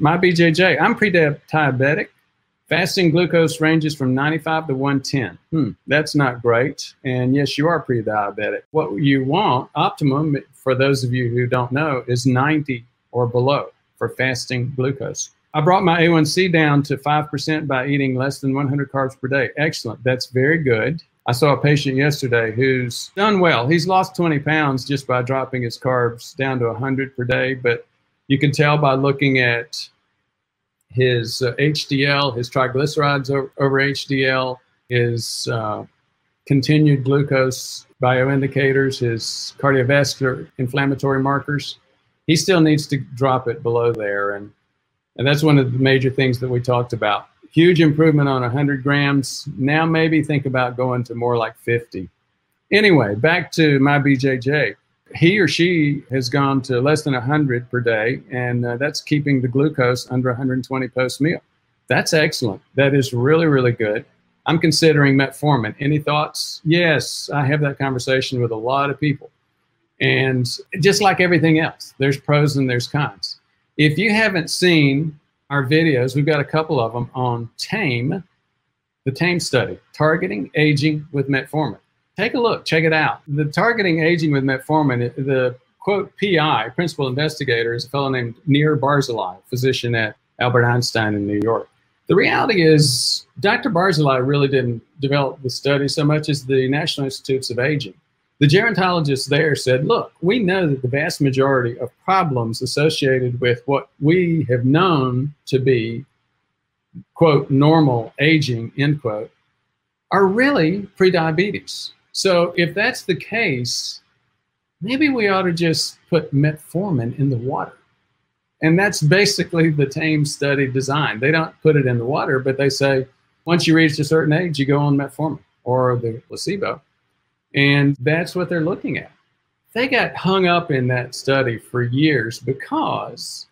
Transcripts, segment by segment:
My BJJ, I'm pre-diabetic. Fasting glucose ranges from 95 to 110. Hmm, that's not great. And yes, you are pre-diabetic. What you want, optimum, for those of you who don't know, is 90 or below for fasting glucose. I brought my A1C down to 5% by eating less than 100 carbs per day. Excellent. That's very good. I saw a patient yesterday who's done well. He's lost 20 pounds just by dropping his carbs down to 100 per day, but you can tell by looking at his uh, HDL, his triglycerides over, HDL, his uh, continued glucose bioindicators, his cardiovascular inflammatory markers. He still needs to drop it below there. And, and that's one of the major things that we talked about. Huge improvement on 100 grams. Now maybe think about going to more like 50. Anyway, back to my BJJ he or she has gone to less than 100 per day, and uh, that's keeping the glucose under 120 post meal. That's excellent. That is really, really good. I'm considering metformin. Any thoughts? Yes, I have that conversation with a lot of people. And just like everything else, there's pros and there's cons. If you haven't seen our videos, we've got a couple of them on TAME, the TAME study, targeting aging with metformin take a look, check it out. The targeting aging with metformin, the quote PI, principal investigator, is a fellow named Nir Barzilai, physician at Albert Einstein in New York. The reality is, Dr. Barzilai really didn't develop the study so much as the National Institutes of Aging. The gerontologists there said, look, we know that the vast majority of problems associated with what we have known to be, quote, normal aging, end quote, are really prediabetes. So if that's the case, maybe we ought to just put metformin in the water. And that's basically the TAME study design. They don't put it in the water, but they say once you reach a certain age, you go on metformin or the placebo. And that's what they're looking at. They got hung up in that study for years because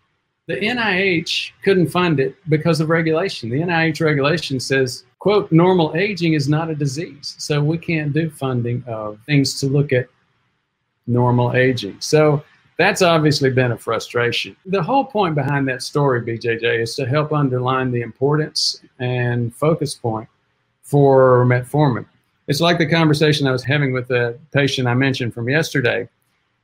the NIH couldn't fund it because of regulation. The NIH regulation says quote, normal aging is not a disease. So we can't do funding of things to look at normal aging. So that's obviously been a frustration. The whole point behind that story, BJJ, is to help underline the importance and focus point for metformin. It's like the conversation I was having with the patient I mentioned from yesterday.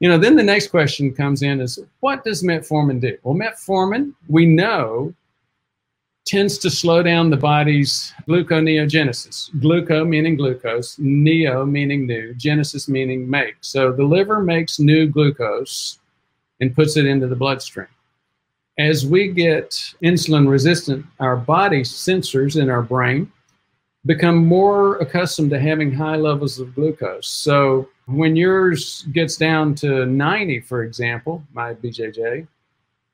You know, then the next question comes in is what does metformin do? Well, metformin, we know tends to slow down the body's gluconeogenesis. Gluco meaning glucose, neo meaning new, genesis meaning make. So the liver makes new glucose and puts it into the bloodstream. As we get insulin resistant, our body sensors in our brain become more accustomed to having high levels of glucose. So when yours gets down to 90, for example, my BJJ,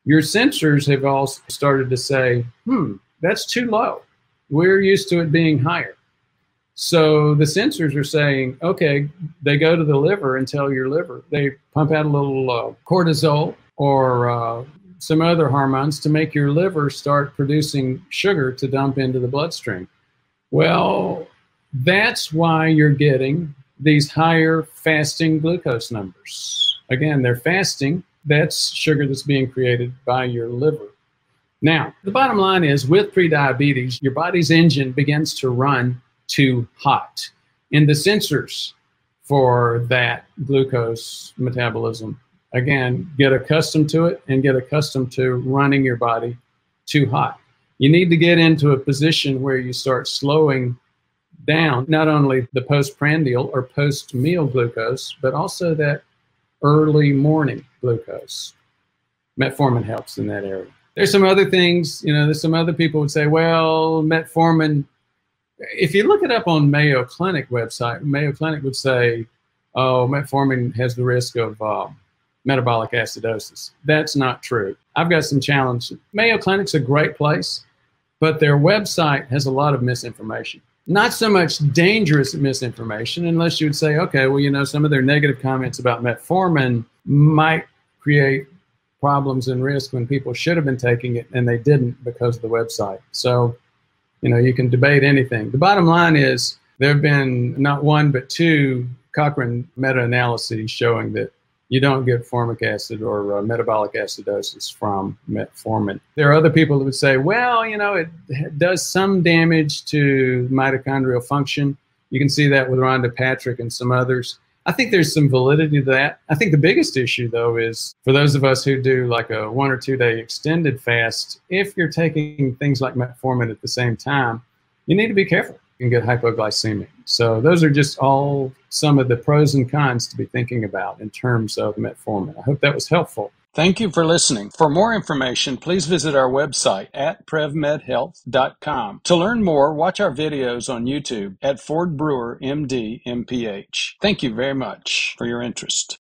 your sensors have all started to say, hmm, that's too low. We're used to it being higher. So the sensors are saying, okay, they go to the liver and tell your liver, they pump out a little uh, cortisol or uh, some other hormones to make your liver start producing sugar to dump into the bloodstream. Well, that's why you're getting these higher fasting glucose numbers. Again, they're fasting that's sugar that's being created by your liver. Now, the bottom line is with prediabetes, your body's engine begins to run too hot. And the sensors for that glucose metabolism, again, get accustomed to it and get accustomed to running your body too hot. You need to get into a position where you start slowing down not only the postprandial or post meal glucose, but also that early morning glucose. Metformin helps in that area. There's some other things, you know, there's some other people would say, well, metformin, if you look it up on Mayo Clinic website, Mayo Clinic would say, oh, metformin has the risk of uh, metabolic acidosis. That's not true. I've got some challenges. Mayo Clinic's a great place, but their website has a lot of misinformation not so much dangerous misinformation, unless you would say, okay, well, you know, some of their negative comments about metformin might create problems and risk when people should have been taking it and they didn't because of the website. So, you know, you can debate anything. The bottom line is there have been not one but two Cochrane meta analyses showing that you don't get formic acid or uh, metabolic acidosis from metformin. There are other people that would say, well, you know, it does some damage to mitochondrial function. You can see that with Rhonda Patrick and some others. I think there's some validity to that. I think the biggest issue, though, is for those of us who do like a one or two day extended fast, if you're taking things like metformin at the same time, you need to be careful can get hypoglycemic. So those are just all some of the pros and cons to be thinking about in terms of metformin. I hope that was helpful. Thank you for listening. For more information, please visit our website at prevmedhealth.com. To learn more, watch our videos on YouTube at Ford Brewer MD MPH. Thank you very much for your interest.